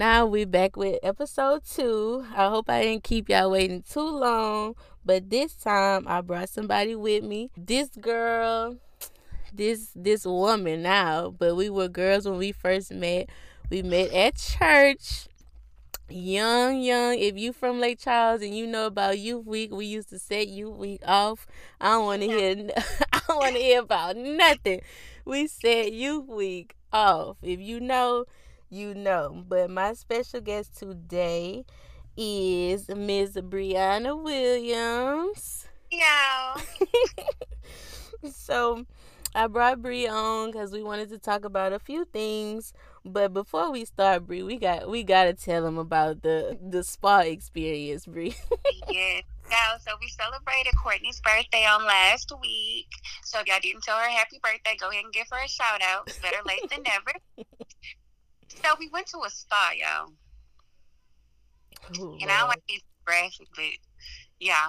now we back with episode two. I hope I didn't keep y'all waiting too long, but this time I brought somebody with me. This girl, this this woman now, but we were girls when we first met. We met at church. Young, young. If you from Lake Charles and you know about Youth Week, we used to set Youth Week off. I don't want to hear. I don't want to hear about nothing. We set Youth Week off. If you know, you know. But my special guest today is Ms. Brianna Williams. Yeah. so I brought Bre on because we wanted to talk about a few things. But before we start, Bre, we got we gotta tell them about the the spa experience, Bre. yeah. Yeah, so we celebrated Courtney's birthday on last week. So if y'all didn't tell her happy birthday, go ahead and give her a shout out. Better late than never. So we went to a spa, y'all. Ooh, and I don't be graphic, but yeah,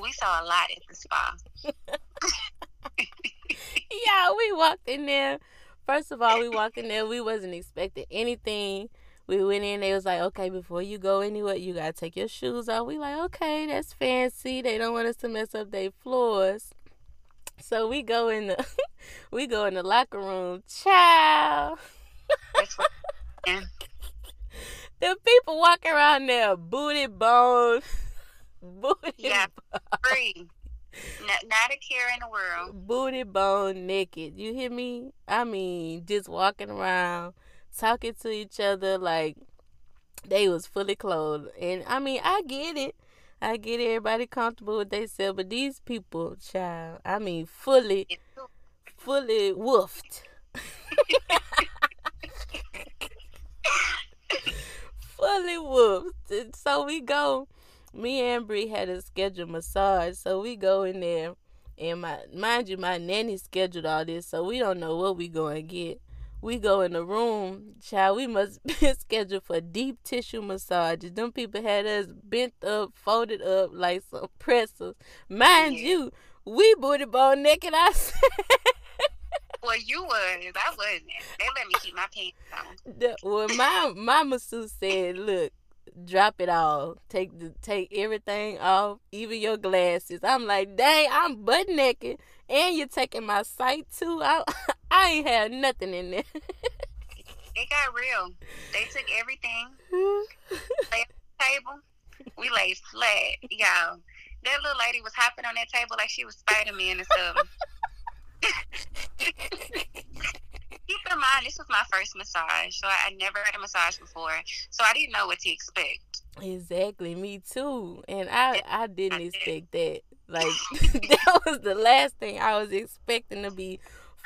we saw a lot at the spa. yeah, we walked in there. First of all, we walked in there. We wasn't expecting anything. We went in. They was like, okay, before you go anywhere, you gotta take your shoes off. We like, okay, that's fancy. They don't want us to mess up their floors. So we go in the we go in the locker room. Ciao. The people walking around there, booty bone, booty. Yeah, free. Not, not, a care in the world. Booty bone naked. You hear me? I mean, just walking around, talking to each other like they was fully clothed. And I mean, I get it. I get everybody comfortable with themselves, but these people, child, I mean, fully, fully woofed. fully whooped. And so we go. Me and Bre had a scheduled massage, so we go in there. And my mind you, my nanny scheduled all this, so we don't know what we gonna get. We go in the room, child. We must be scheduled for deep tissue massages. Them people had us bent up, folded up like some pressers. Mind yeah. you, we booty bone naked. I said. Well, you was. I wasn't. They let me keep my pants on. Well, my my masseuse said, "Look, drop it all. Take the take everything off, even your glasses." I'm like, "Dang, I'm butt naked, and you're taking my sight too. I I ain't had nothing in there." it got real. They took everything. lay on the table. We lay flat, y'all. That little lady was hopping on that table like she was Spider Man or something. Keep in mind, this was my first massage, so I, I never had a massage before, so I didn't know what to expect. Exactly, me too, and I I didn't expect that. Like that was the last thing I was expecting to be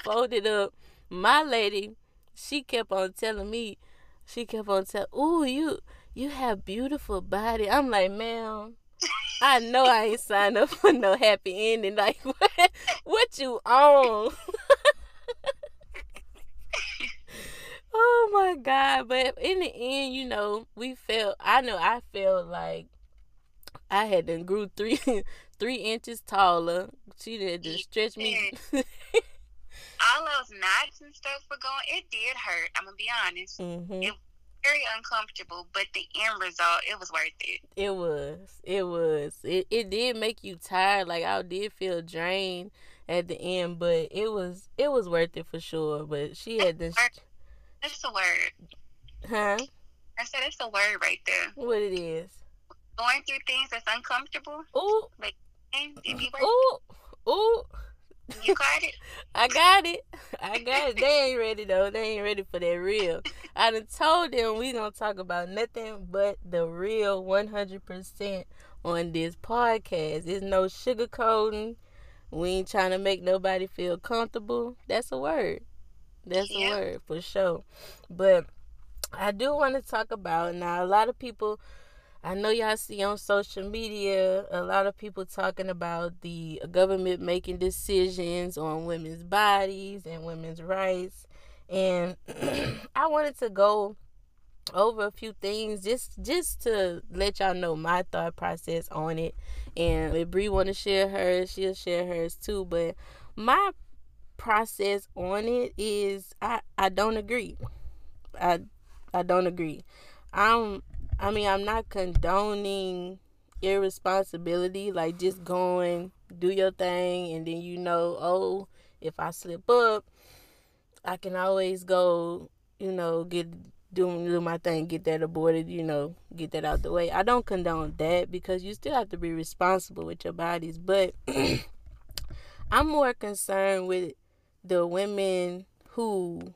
folded up. My lady, she kept on telling me, she kept on telling, "Ooh, you you have beautiful body." I'm like, "Ma'am, I know I ain't signed up for no happy ending. Like what? What you on? oh my god! But in the end, you know, we felt. I know I felt like I had to grew three three inches taller. She did just stretch me. All those knots and stuff were going. It did hurt. I'm gonna be honest. Mm-hmm. It very uncomfortable, but the end result, it was worth it. It was. It was. It it did make you tired. Like I did feel drained at the end, but it was it was worth it for sure. But she had this. It's a word. Huh? I said it's a word right there. What it is? Going through things that's uncomfortable. Ooh. Like, worth Ooh. Ooh. You got it. I got it. I got it. They ain't ready though. They ain't ready for that real. I done told them we gonna talk about nothing but the real one hundred percent on this podcast. There's no sugarcoating. We ain't trying to make nobody feel comfortable. That's a word. That's yeah. a word for sure. But I do want to talk about now. A lot of people I know y'all see on social media a lot of people talking about the government making decisions on women's bodies and women's rights. And I wanted to go over a few things just just to let y'all know my thought process on it. And if Bre want to share hers, she'll share hers too. But my process on it is I I don't agree. I I don't agree. I'm I mean, I'm not condoning irresponsibility, like just going do your thing and then you know, oh, if I slip up, I can always go, you know, get do, do my thing, get that aborted, you know, get that out the way. I don't condone that because you still have to be responsible with your bodies, but I'm more concerned with the women who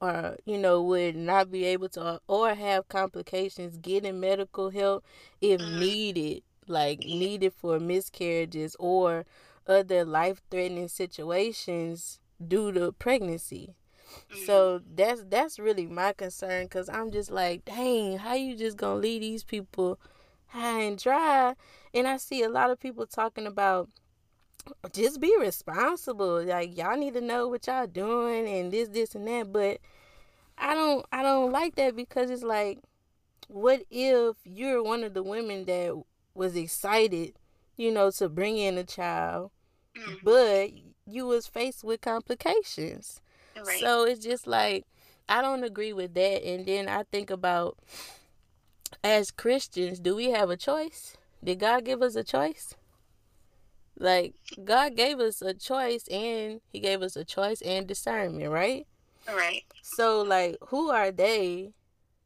are, you know, would not be able to or have complications getting medical help if mm-hmm. needed, like needed for miscarriages or other life threatening situations due to pregnancy. So mm-hmm. that's that's really my concern because I'm just like, dang, how you just gonna leave these people high and dry? And I see a lot of people talking about just be responsible. Like y'all need to know what y'all doing and this, this, and that. But I don't, I don't like that because it's like, what if you're one of the women that was excited, you know, to bring in a child, mm-hmm. but you was faced with complications. Right. So it's just like I don't agree with that. And then I think about as Christians, do we have a choice? Did God give us a choice? Like God gave us a choice and he gave us a choice and discernment, right? Right. So like who are they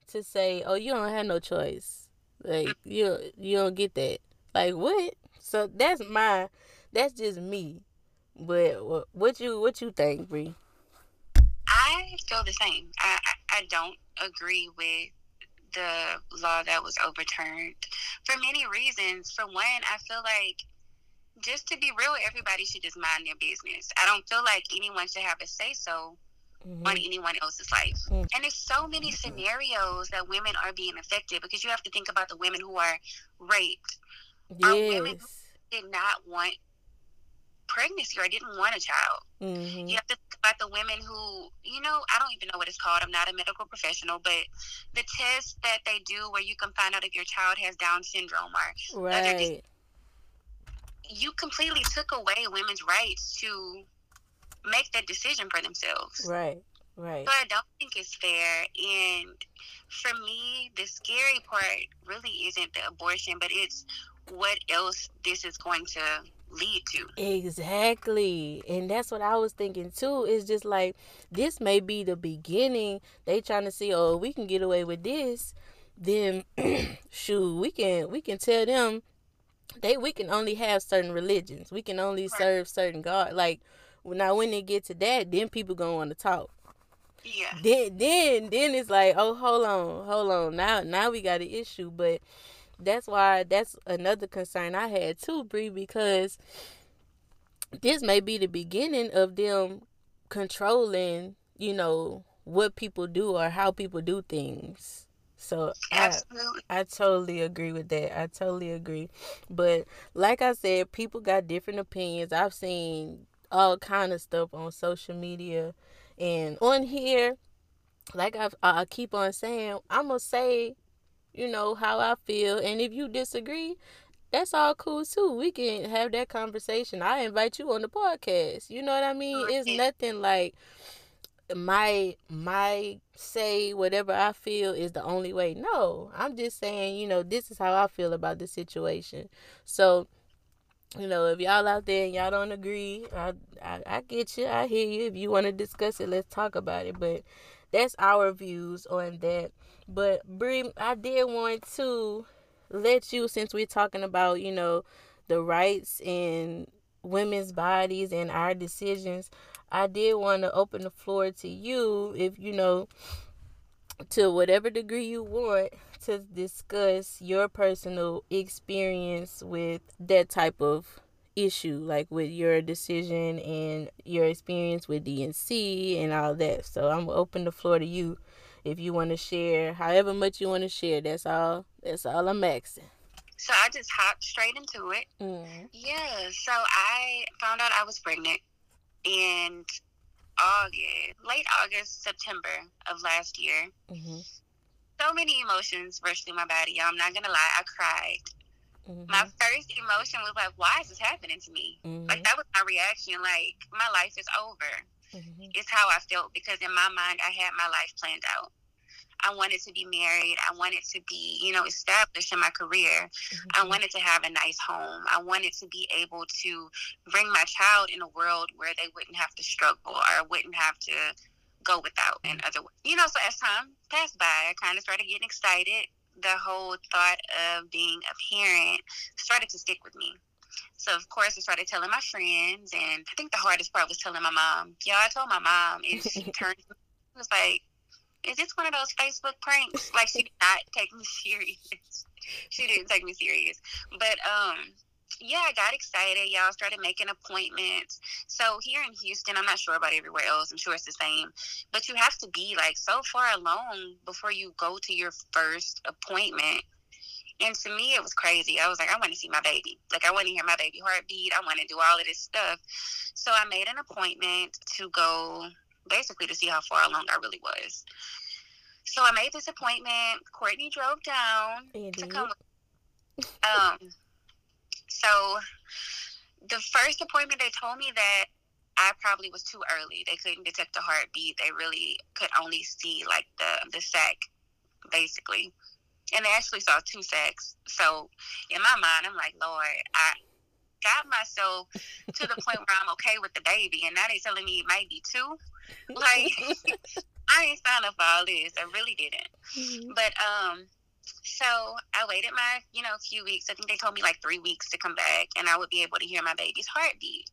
to say, "Oh, you don't have no choice." Like you you don't get that. Like what? So that's my that's just me. But what, you what you think, Bre? I feel the same. I, I, I don't agree with the law that was overturned for many reasons. For one, I feel like just to be real, everybody should just mind their business. I don't feel like anyone should have a say so mm-hmm. on anyone else's life. Mm-hmm. And there's so many scenarios that women are being affected because you have to think about the women who are raped. Yes. Are women who did not want pregnancy or didn't want a child. Mm-hmm. You have to think about the women who, you know, I don't even know what it's called. I'm not a medical professional, but the test that they do where you can find out if your child has Down syndrome or right. other you completely took away women's rights to make that decision for themselves. Right. Right. So I don't think it's fair. And for me, the scary part really isn't the abortion, but it's what else this is going to lead to. Exactly. And that's what I was thinking too. It's just like this may be the beginning. They trying to see, oh, we can get away with this. Then shoot, we can we can tell them they we can only have certain religions. We can only right. serve certain God. Like now when they get to that, then people gonna want to talk. Yeah. Then then then it's like, oh hold on, hold on. Now now we got an issue. But that's why that's another concern I had too, Bre, because this may be the beginning of them controlling, you know, what people do or how people do things. So Absolutely. I, I totally agree with that. I totally agree. But like I said, people got different opinions. I've seen all kind of stuff on social media and on here. Like I I keep on saying, I'm gonna say you know, how I feel. And if you disagree, that's all cool too. We can have that conversation. I invite you on the podcast. You know what I mean? It's nothing like my my say whatever I feel is the only way. No, I'm just saying, you know, this is how I feel about the situation. So, you know, if y'all out there and y'all don't agree, I I, I get you. I hear you. If you want to discuss it, let's talk about it. But that's our views on that. But Bre, I did want to let you, since we're talking about, you know, the rights in women's bodies and our decisions, I did want to open the floor to you, if you know, to whatever degree you want to discuss your personal experience with that type of issue, like with your decision and your experience with D&C and all that. So I'm open the floor to you if you want to share, however much you want to share. That's all. That's all I'm asking. So I just hopped straight into it. Mm. Yeah. So I found out I was pregnant in August, late August, September of last year. Mm-hmm. So many emotions rushed through my body. I'm not gonna lie, I cried. Mm-hmm. My first emotion was like, why is this happening to me? Mm-hmm. Like, that was my reaction. Like, my life is over. Mm-hmm. It's how I felt because in my mind, I had my life planned out. I wanted to be married. I wanted to be, you know, established in my career. Mm-hmm. I wanted to have a nice home. I wanted to be able to bring my child in a world where they wouldn't have to struggle or wouldn't have to go without in other you know so as time passed by i kind of started getting excited the whole thought of being a parent started to stick with me so of course I started telling my friends, and I think the hardest part was telling my mom. Yeah, I told my mom, and she turned. It was like, "Is this one of those Facebook pranks?" Like she did not take me serious. she didn't take me serious, but um, yeah, I got excited. Y'all started making appointments. So here in Houston, I'm not sure about everywhere else. I'm sure it's the same, but you have to be like so far along before you go to your first appointment and to me, it was crazy. I was like, I want to see my baby. Like, I want to hear my baby heartbeat. I want to do all of this stuff. So I made an appointment to go basically to see how far along I really was. So I made this appointment. Courtney drove down to come. Um, so the first appointment, they told me that I probably was too early. They couldn't detect a heartbeat. They really could only see like the the sac, basically and they actually saw two sacks. So in my mind, I'm like, Lord, I got myself to the point where I'm okay with the baby, and now they telling me it might be two. Like I ain't signed up for all this. I really didn't. Mm-hmm. But um, so I waited my you know a few weeks. I think they told me like three weeks to come back, and I would be able to hear my baby's heartbeat.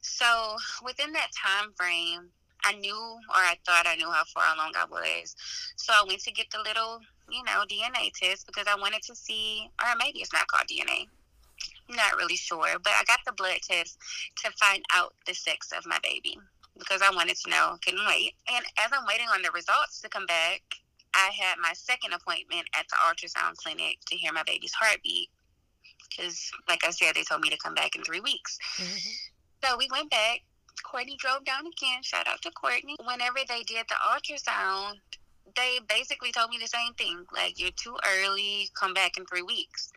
So within that time frame, I knew or I thought I knew how far along I was. So I went to get the little you know, DNA test because I wanted to see, or maybe it's not called DNA. Not really sure, but I got the blood test to find out the sex of my baby because I wanted to know. Couldn't wait. And as I'm waiting on the results to come back, I had my second appointment at the ultrasound clinic to hear my baby's heartbeat because, like I said, they told me to come back in three weeks. Mm-hmm. So we went back. Courtney drove down again. Shout out to Courtney. Whenever they did the ultrasound, they basically told me the same thing. Like, you're too early, come back in three weeks.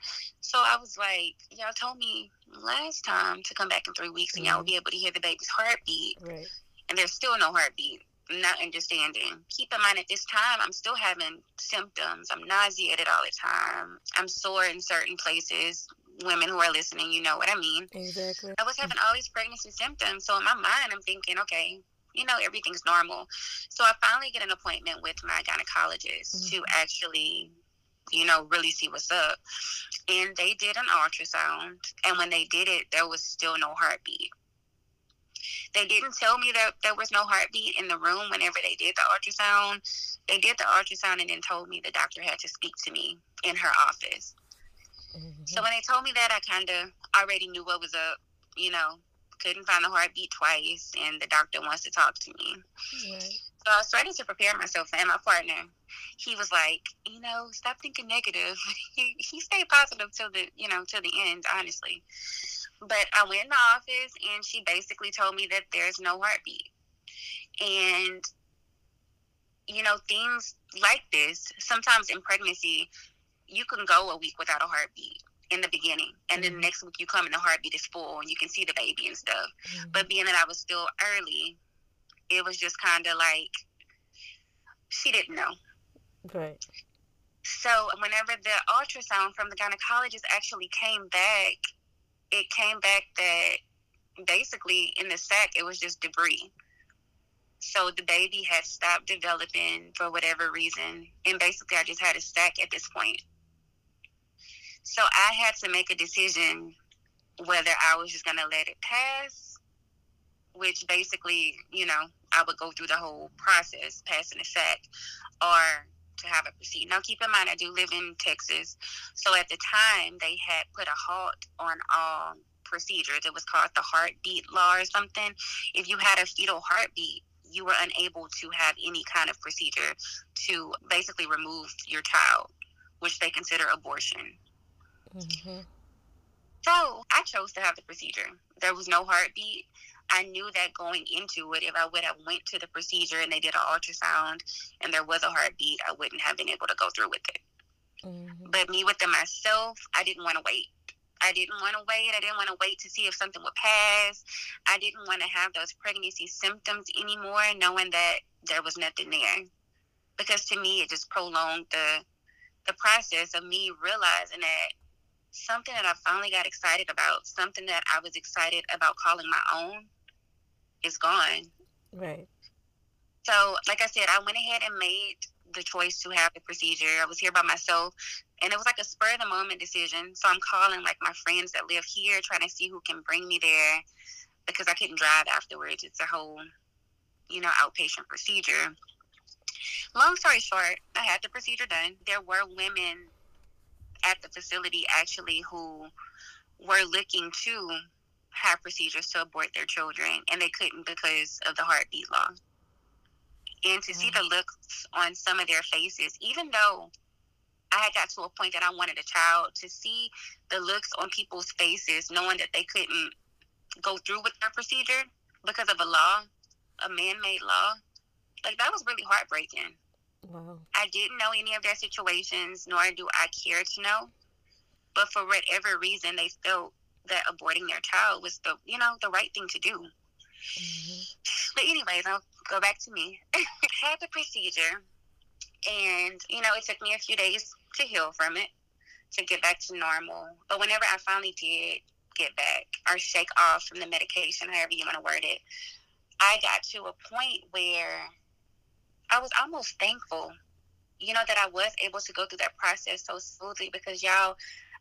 So I was like, y'all told me last time to come back in three weeks and mm-hmm. y'all would be able to hear the baby's heartbeat. Right. And there's still no heartbeat. I'm not understanding. Keep in mind at this time, I'm still having symptoms. I'm nauseated all the time. I'm sore in certain places. Women who are listening, you know what I mean. Exactly. I was having all these pregnancy symptoms. So in my mind, I'm thinking, okay, you know, everything's normal. So I finally get an appointment with my gynecologist mm-hmm. to actually, you know, really see what's up. And they did an ultrasound. And when they did it, there was still no heartbeat. They didn't tell me that there was no heartbeat in the room whenever they did the ultrasound. They did the ultrasound and then told me the doctor had to speak to me in her office. Mm-hmm. So when they told me that, I kind of already knew what was up, you know, couldn't find the heartbeat twice, and the doctor wants to talk to me. So I started to prepare myself, and my partner, he was like, you know, stop thinking negative. he, he stayed positive till the, you know, till the end, honestly. But I went in the office, and she basically told me that there's no heartbeat, and you know, things like this. Sometimes in pregnancy, you can go a week without a heartbeat in the beginning, and then the mm-hmm. next week you come and the heartbeat is full and you can see the baby and stuff. Mm-hmm. But being that I was still early, it was just kind of like she didn't know. Right. So whenever the ultrasound from the gynecologist actually came back, it came back that basically in the sac it was just debris. So the baby had stopped developing for whatever reason, and basically I just had a sac at this point. So I had to make a decision whether I was just going to let it pass, which basically, you know, I would go through the whole process, passing the sac, or to have a proceed. Now, keep in mind, I do live in Texas. So at the time, they had put a halt on all procedures. It was called the heartbeat law or something. If you had a fetal heartbeat, you were unable to have any kind of procedure to basically remove your child, which they consider abortion. Mm-hmm. So I chose to have the procedure. There was no heartbeat. I knew that going into it, if I would have went to the procedure and they did an ultrasound and there was a heartbeat, I wouldn't have been able to go through with it. Mm-hmm. But me with them myself, I didn't want to wait. I didn't want to wait. I didn't want to wait to see if something would pass. I didn't want to have those pregnancy symptoms anymore, knowing that there was nothing there. because to me it just prolonged the the process of me realizing that something that I finally got excited about, something that I was excited about calling my own, is gone. Right. So, like I said, I went ahead and made the choice to have the procedure. I was here by myself, and it was like a spur of the moment decision. So I'm calling like my friends that live here, trying to see who can bring me there because I couldn't drive afterwards. It's a whole, you know, outpatient procedure. Long story short, I had the procedure done. There were women at the facility actually who were looking to have procedures to abort their children, and they couldn't because of the heartbeat law. And to mm-hmm. see the looks on some of their faces, even though I had got to a point that I wanted a child, to see the looks on people's faces, knowing that they couldn't go through with their procedure because of a law, a man made law, like that was really heartbreaking. Wow. I didn't know any of their situations, nor do I care to know. But for whatever reason, they felt that aborting their child was the, you know, the right thing to do. Mm-hmm. But anyways, I'll go back to me. Had the procedure, and you know, it took me a few days to heal from it, to get back to normal. But whenever I finally did get back or shake off from the medication, however you want to word it, I got to a point where I was almost thankful, you know, that I was able to go through that process so smoothly because y'all,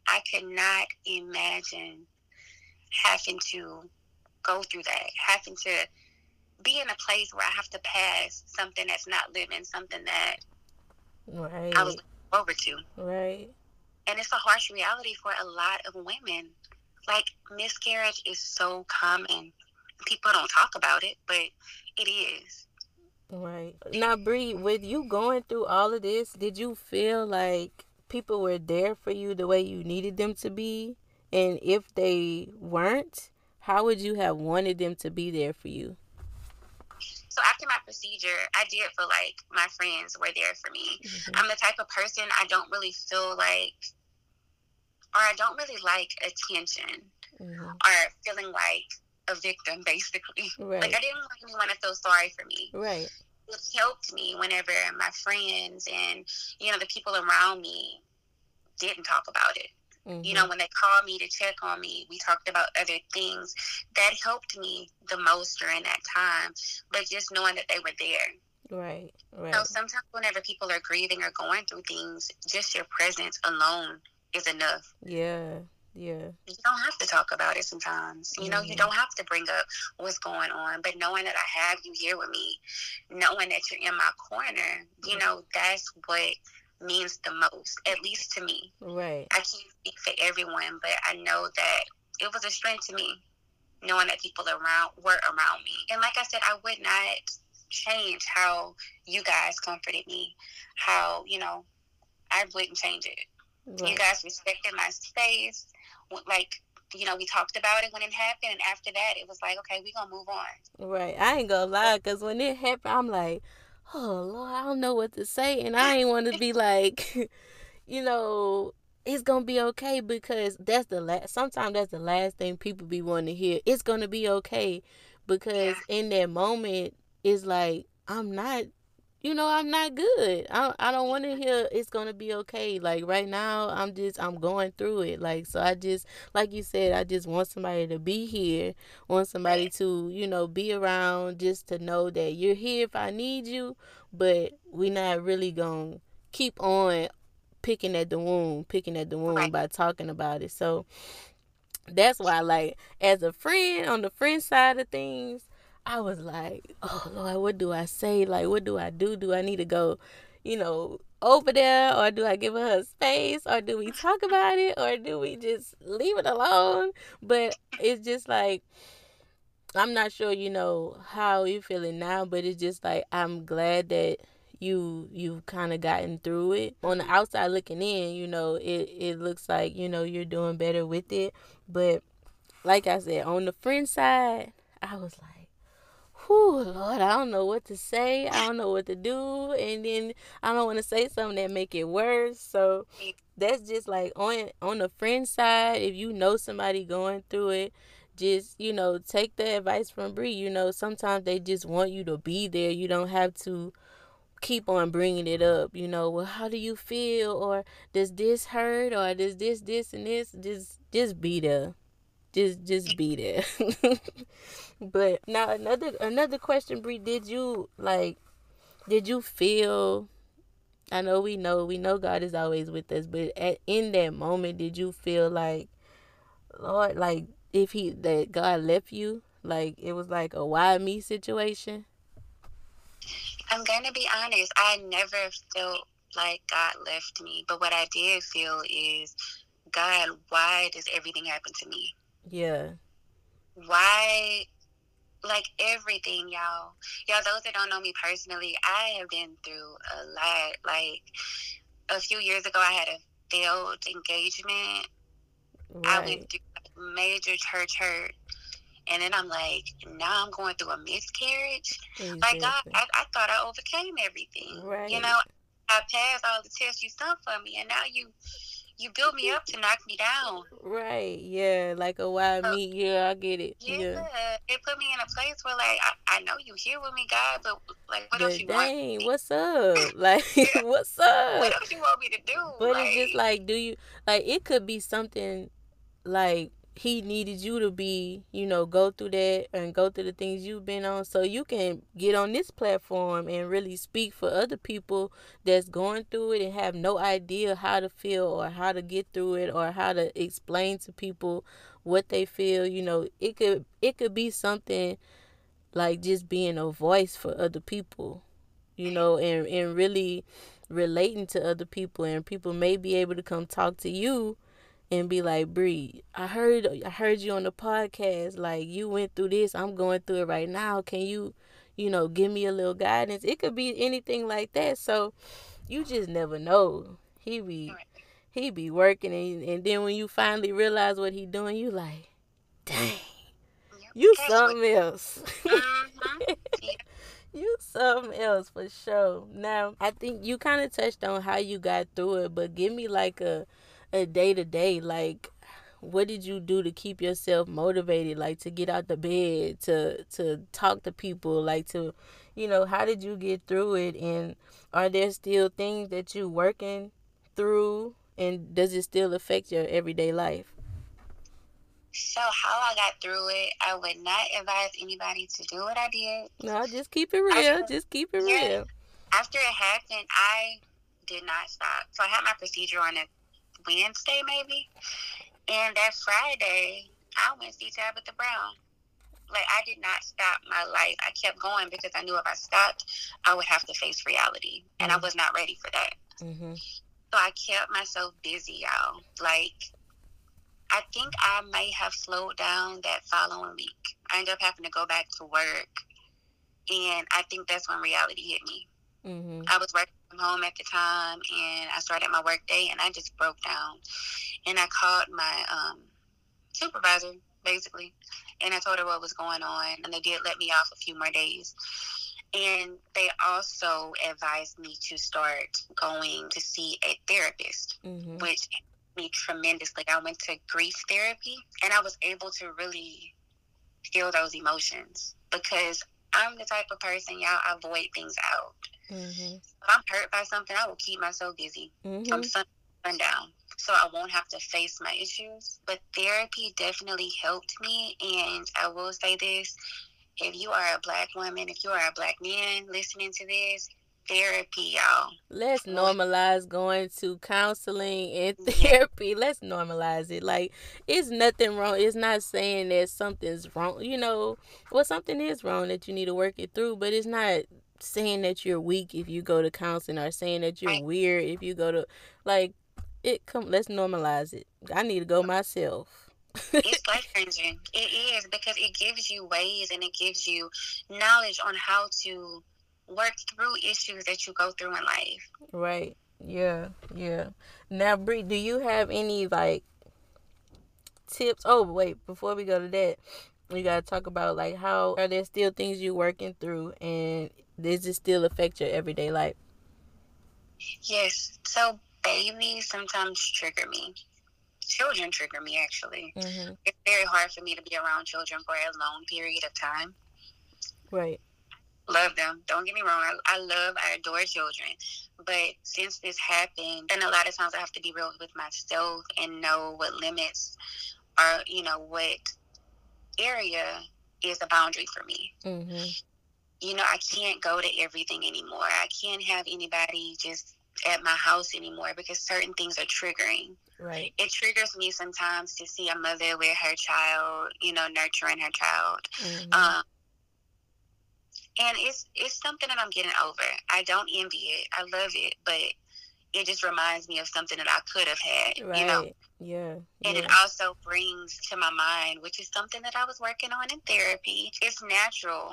I could not imagine having to go through that, having to be in a place where I have to pass something that's not living, something that right. I was over to. Right. And it's a harsh reality for a lot of women. Like miscarriage is so common. People don't talk about it, but it is. Right. Now, Bree, with you going through all of this, did you feel like people were there for you the way you needed them to be? And if they weren't, how would you have wanted them to be there for you? So after my procedure, I did feel like my friends were there for me. Mm-hmm. I'm the type of person I don't really feel like, or I don't really like attention, mm-hmm. or feeling like a victim, basically. Right. Like I didn't want anyone to feel sorry for me. Right. It helped me whenever my friends and you know the people around me didn't talk about it. Mm-hmm. You know, when they called me to check on me, we talked about other things that helped me the most during that time. But just knowing that they were there. Right, right. So sometimes, whenever people are grieving or going through things, just your presence alone is enough. Yeah, yeah. You don't have to talk about it sometimes. You know, mm-hmm. you don't have to bring up what's going on. But knowing that I have you here with me, knowing that you're in my corner, you know, that's what means the most, at least to me. Right. I can't speak for everyone, but I know that it was a strength to me, knowing that people around were around me. And like I said, I would not change how you guys comforted me, how, you know, I wouldn't change it. Right. You guys respected my space like you know, we talked about it when it happened, and after that, it was like, okay, we gonna move on. Right. I ain't gonna lie, cause when it happened, I'm like, oh Lord, I don't know what to say, and I ain't want to be like, you know, it's gonna be okay because that's the last. Sometimes that's the last thing people be wanting to hear. It's gonna be okay, because yeah. in that moment, it's like I'm not you know i'm not good. I, I don't want to hear it's gonna be okay. Like right now i'm just i'm going through it. Like so i just like you said i just want somebody to be here want somebody to you know be around just to know that you're here if i need you but we're not really gonna keep on picking at the wound picking at the wound by talking about it. So that's why like as a friend on the friend side of things I was like, oh Lord, what do I say? Like, what do I do? Do I need to go, you know, over there or do I give her space or do we talk about it or do we just leave it alone? But it's just like, I'm not sure, you know, how you're feeling now, but it's just like, I'm glad that you you've kind of gotten through it on the outside looking in you know it it looks like you know you're doing better with it but like i said on the friend side i was like whew, Lord, I don't know what to say. I don't know what to do. And then I don't want to say something that make it worse. So that's just like on on the friend side, if you know somebody going through it, just, you know, take the advice from Bre. You know, sometimes they just want you to be there. You don't have to keep on bringing it up. You know, well, how do you feel, or does this hurt, or does this, this, and this? Just, just be there. Just, just be there. but now another, another question, Bre. Did you like? Did you feel? I know we know we know God is always with us, but at in that moment, did you feel like, Lord, like if He that God left you, like it was like a why me situation? I'm gonna be honest. I never felt like God left me, but what I did feel is, God, why does everything happen to me? Yeah. Why? Like everything, y'all. Y'all, those that don't know me personally, I have been through a lot. Like a few years ago, I had a failed engagement. Right. I went through a major church hurt. And then I'm like, now I'm going through a miscarriage. Like God, I, I thought I overcame everything. Right. You know, I passed all the tests you sent for me, and now you you build me up to knock me down. Right. Yeah. Like a wild Uh, me? Yeah, I get it. Yeah, Yeah. it put me in a place where like I, I know you here with me, God, but like what else But you want? dang, what's up? Like, what's up? What else you want me to do? But like, it's just like, do you like? It could be something like he needed you to be, you know, go through that and go through the things you've been on, so you can get on this platform and really speak for other people that's going through it and have no idea how to feel or how to get through it or how to explain to people what they feel. You know, it could it could be something like just being a voice for other people you know, and, and really relating to other people and people may be able to come talk to you and be like, Bre, I heard I heard you on the podcast, like you went through this, I'm going through it right now. Can you, you know, give me a little guidance? It could be anything like that. So you just never know. He be he be working and, and then when you finally realize what he doing, you like, dang, you something else. Mhm. Yeah. you something else for sure. Now, I think you kind of touched on how you got through it, but give me like a a day to day like what did you do to keep yourself motivated like to get out the bed to to talk to people like to you know how did you get through it and are there still things that you working through and does it still affect your everyday life So how I got through it, I would not advise anybody to do what I did. no just keep it real just keep it Yeah. real After it happened, I did not stop. So I had my procedure on a Wednesday, maybe, and that Friday, I went see Tabitha Brown. Like I did not stop my life. I kept going because I knew if I stopped, I would have to face reality, and I Mhm. was not ready for that. hmm So I kept myself busy, y'all. Like, I think I may have slowed down that following week. I ended up having to go back to work. And I think that's when reality hit me. Hmm I was working from home at the time and I started my work day and I just broke down. And I called my um, supervisor, basically, and I told her what was going on. And they did let me off a few more days. And they also advised me to start going to see a therapist hmm which helped me tremendously. I went to grief therapy and I was able to really feel those emotions because I'm the type of person, y'all, I void things out. hmm If I'm hurt by something, I will keep myself busy hmm from sun sundown so I won't have to face my issues. But therapy definitely helped me. And I will say this if you are a black woman, if you are a black man listening to this, therapy, y'all. Let's normalize going to counseling and therapy. Let's normalize it. Like it's nothing wrong. It's not saying that something's wrong. You know, well, something is wrong that you need to work it through, but it's not saying that you're weak if you go to counseling or saying that you're Right. weird if you go to like it. Come, let's normalize it. I need to go myself. it's life changing. It is because it gives you ways and it gives you knowledge on how to work through issues that you go through in life. Right. Yeah. Yeah. Now, Bre, do you have any like tips? Oh, wait. Before we go to that, we gotta talk about like how are there still things you working through, and does it still affect your everyday life? Yes. So babies sometimes trigger me. Children trigger me actually. Mm-hmm. It's very hard for me to be around children for a long period of time. Right. Love them. Don't get me wrong. I, I love, I adore children. But since this happened, and a lot of times I have to be real with myself and know what limits are, you know, what area is a boundary for me. Mm-hmm. You know, I can't go to everything anymore. I can't have anybody just at my house anymore because certain things are triggering. Right. It triggers me sometimes to see a mother with her child, you know, nurturing her child. Mm-hmm. Um, and it's it's something that I'm getting over. I don't envy it. I love it, but it just reminds me of something that I could have had. right. You know, Yeah. and yeah. it also brings to my mind, which is something that I was working on in therapy. It's natural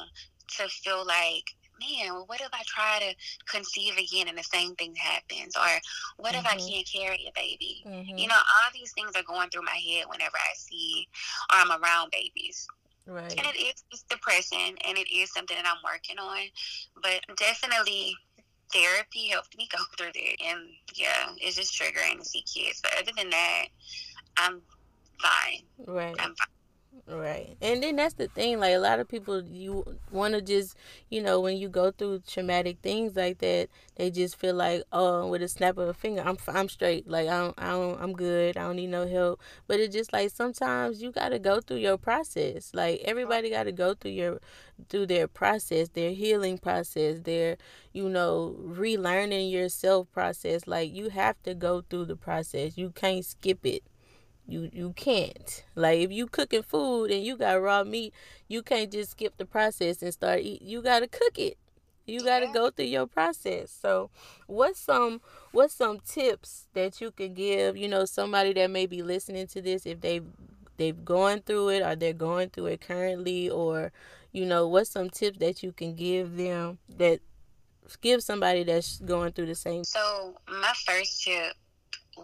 to feel like, man, well, what if I try to conceive again and the same thing happens? Or what if I Mhm. can't carry a baby? Mhm. You know, all these things are going through my head whenever I see or I'm around babies. Right. And it is it's depressing and it is something that I'm working on. But definitely therapy helped me go through it. And yeah, it's just triggering to see kids. But other than that, I'm fine. Right. I'm fine. Right. And then that's the thing, like a lot of people you wanna just you know, when you go through traumatic things like that, they just feel like, oh, with a snap of a finger, I'm I'm straight. Like I don't, I don't I'm good. I don't need no help. But it's just like sometimes you gotta go through your process. Like everybody gotta go through your through their process, their healing process, their, you know, relearning yourself process. Like you have to go through the process. You can't skip it you you can't. Like if you cooking food and you got raw meat you can't just skip the process and start eat you got to cook it. You got to go through your process. So what's some what's some tips that you could give you know somebody that may be listening to this if they they've gone through it or they're going through it currently or you know what's some tips that you can give them that give somebody that's going through the same? So my first tip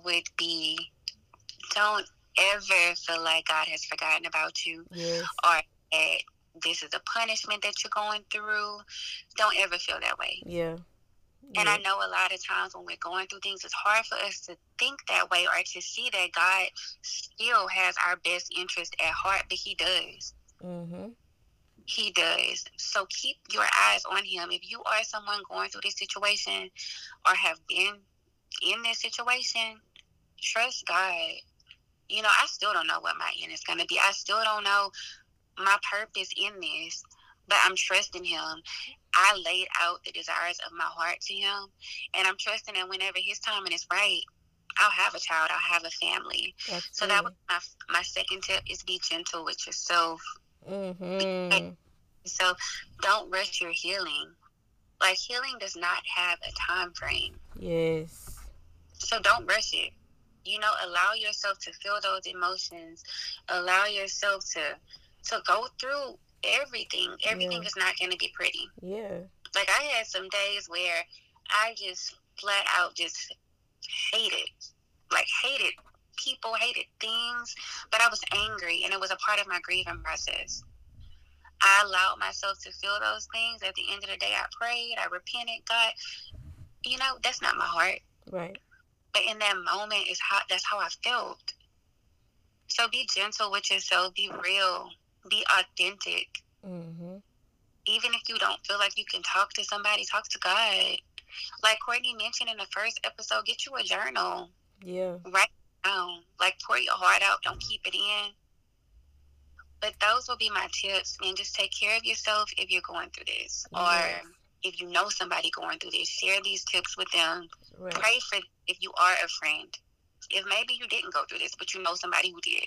would be don't ever feel like God has forgotten about you yes or that this is a punishment that you're going through. Don't ever feel that way. yeah And yeah. I know a lot of times when we're going through things, it's hard for us to think that way or to see that God still has our best interest at heart, but He does. mm-hmm He does. So keep your eyes on Him. If you are someone going through this situation or have been in this situation, trust God. You know, I still don't know what my end is going to be. I still don't know my purpose in this, but I'm trusting Him. I laid out the desires of my heart to Him, and I'm trusting that whenever His timing is right, I'll have a child, I'll have a family. So that was my my second tip is be gentle with yourself. Mm-hmm. So don't rush your healing. Like healing does not have a time frame. Yes. So don't rush it. You know, allow yourself to feel those emotions. Allow yourself to to go through everything. Everything Yeah. is not going to be pretty. Yeah. Like I had some days where I just flat out just hated, like hated people, hated things, but I was angry, and it was a part of my grieving process. I allowed myself to feel those things. At the end of the day, I prayed, I repented. God, you know that's not my heart. Right. But in that moment, is how that's how I felt. So be gentle with yourself. Be real. Be authentic. Mm-hmm. Even if you don't feel like you can talk to somebody, talk to God. Like Courtney mentioned in the first episode, get you a journal. Yeah. Write it down. Like pour your heart out. Don't keep it in. But those will be my tips. And just take care of yourself if you're going through this. Or if you know somebody going through this, share these tips with them. Right. Pray for if you are a friend. If maybe you didn't go through this, but you know somebody who did,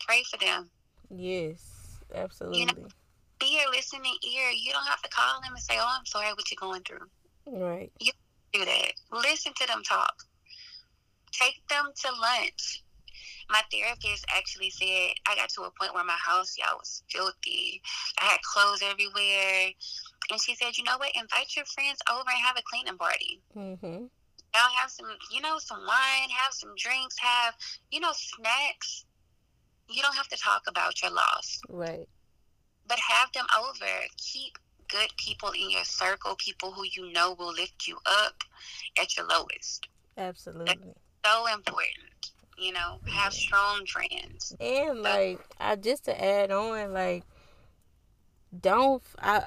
pray for them. Yes. Absolutely. You know, Be your listening ear. You don't have to call them and say, "Oh, I'm sorry what you're going through." Right. You do that. Listen to them talk. Take them to lunch. My therapist actually said I got to a point where my house, y'all, was filthy. I had clothes everywhere, and she said, "You know what? Invite your friends over and have a cleaning party." Mm-hmm. y'all have some, you know, some wine, have some drinks, have, you know, snacks. You don't have to talk about your loss, Right. but have them over. Keep good people in your circle, people who you know will lift you up at your lowest. Absolutely. So important. You know, have strong friends. And like I just to add on, like don't I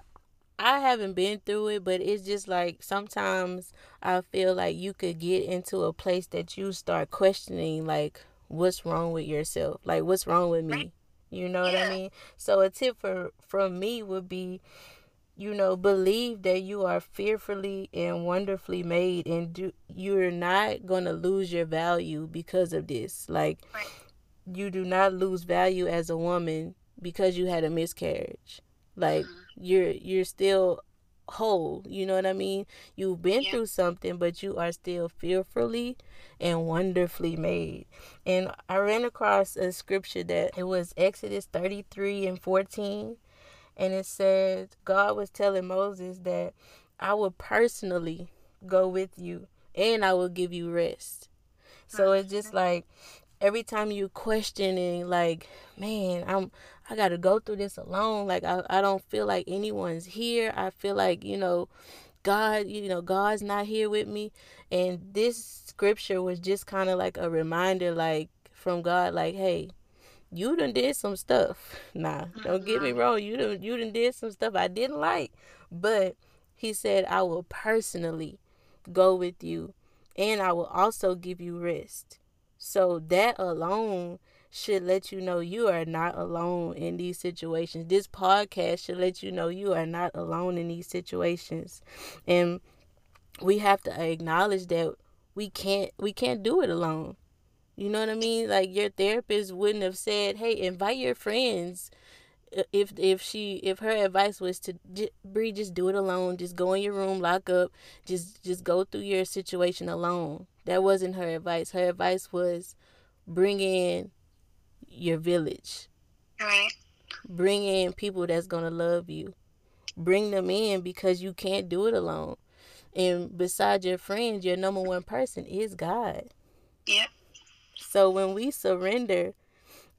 I haven't been through it, but it's just like sometimes I feel like you could get into a place that you start questioning like what's wrong with yourself? Like what's wrong with me? You know yeah. what I mean? So a tip for from me would be you know believe that you are fearfully and wonderfully made and do you're not going to lose your value because of this. Like right. you do not lose value as a woman because you had a miscarriage. Like mm-hmm. you're you're still whole. You know what I mean? You've been yeah. through something, but you are still fearfully and wonderfully made. And I ran across a scripture that it was Exodus 33 and 14. And it says, God was telling Moses that I will personally go with you and I will give you rest. So it's just like every time you questioning like, man, I'm I got to go through this alone. Like I, I don't feel like anyone's here. I feel like, you know, God, you know, God's not here with me. And this scripture was just kind of like a reminder like from God like, hey, you done did some stuff. Nah, don't get me mm-hmm. wrong. You done you done did some stuff I didn't like. But he said, I will personally go with you and I will also give you rest. So that alone should let you know you are not alone in these situations. This podcast should let you know you are not alone in these situations. And we have to acknowledge that we can't we can't do it alone. You know what I mean? Like your therapist wouldn't have said, "Hey, invite your friends." If if she if her advice was to Bre, just do it alone. Just go in your room, lock up. Just just go through your situation alone. That wasn't her advice. Her advice was bring in your village. Right. Bring in people that's gonna love you. Bring them in because you can't do it alone. And besides your friends, your number one person is God. Yeah. So when we surrender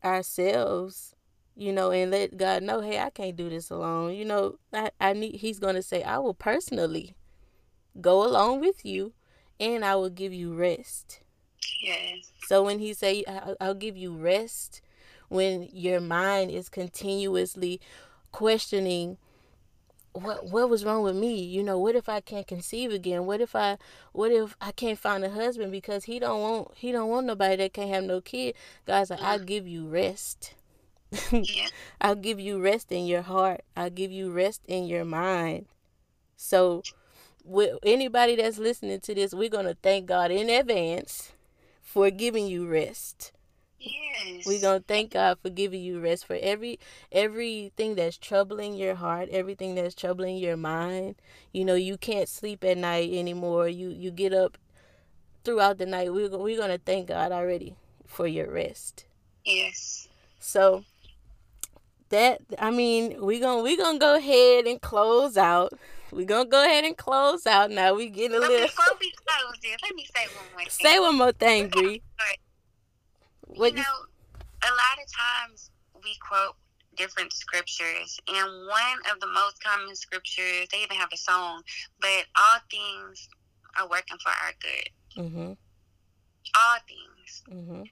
ourselves, you know, and let God know, hey, I can't do this alone. You know, I, I need he's gonna say, I will personally go along with you and I will give you rest. Yes. So when he say I'll give you rest, when your mind is continuously questioning what what was wrong with me? You know what if i can't conceive again? What if i what if i can't find a husband? Because he don't want he don't want nobody that can't have no kid. God's like i'll give you rest. I'll give you rest in your heart. I'll give you rest in your mind. So with anybody that's listening to this we're going to thank god in advance for giving you rest. Yes. We're gonna thank God for giving you rest for every everything that's troubling your heart, everything that's troubling your mind. You know, you can't sleep at night anymore. You you get up throughout the night. We're we're gonna thank God already for your rest. Yes. So that I mean, we're gonna we're gonna go ahead and close out. We're gonna go ahead and close out now. We getting a but little. Before we close this, let me say one more thing. Say one more thing, Bre. What you know, a lot of times we quote different scriptures, and one of the most common scriptures, they even have a song, but all things are working for our good. Mm-hmm. All things. Mm-hmm.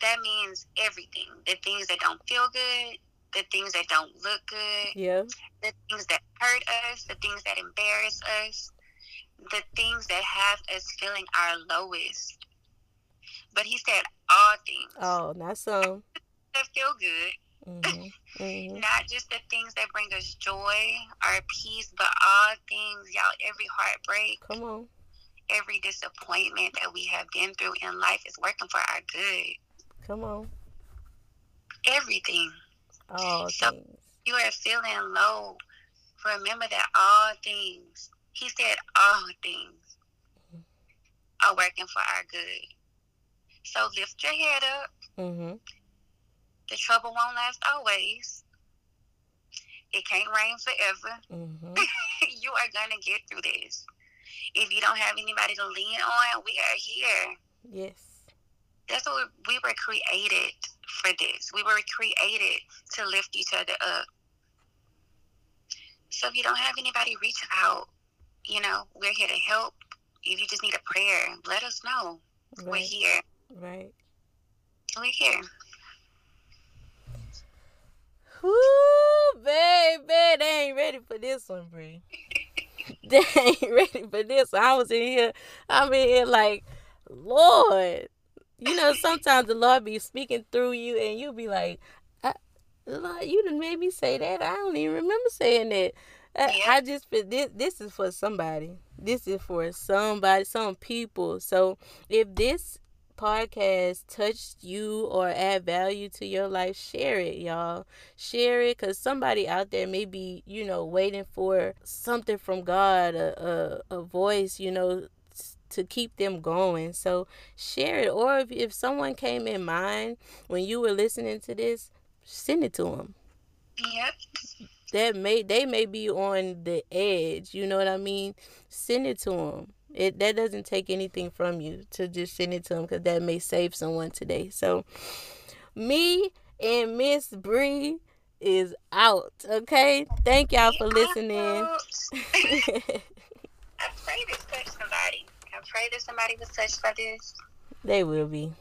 That means everything. The things that don't feel good, the things that don't look good, yeah, the things that hurt us, the things that embarrass us, the things that have us feeling our lowest. But he said all things. Oh, not some. That feel good. Mm-hmm. Mm-hmm. Not just the things that bring us joy or peace, but all things, y'all. Every heartbreak. Come on. Every disappointment that we have been through in life is working for our good. Come on. Everything. All so things. You are feeling low. Remember that all things, he said all things are working for our good. So lift your head up. Mm-hmm. The trouble won't last always. It can't rain forever. Mm-hmm. you are going to get through this. If you don't have anybody to lean on, we are here. Yes. That's what we were created for this. We were created to lift each other up. So if you don't have anybody, reach out. You know, we're here to help. If you just need a prayer, let us know. Right. We're here. Right. We're here. Whoo, baby, they ain't ready for this one, Bre. they ain't ready for this. I was in here. I'm in here like, Lord. You know, sometimes the Lord be speaking through you, and you'll be like, Lord, you done made me say that. I don't even remember saying that. I, I just this this is for somebody. This is for somebody, some people. So if this podcast touched you or add value to your life, share it, y'all. Share it because somebody out there may be, you know, waiting for something from God, a, a, a voice, you know, to keep them going. So share it. Or if, if someone came in mind when you were listening to this, send it to them. Yep. That may they may be on the edge. You know what I mean? Send it to them. It that doesn't take anything from you to just send it to them because that may save someone today. So, me and Miss Bre is out. Okay, thank y'all for listening. I pray this touch somebody. Pray that somebody was touched by this. They will be.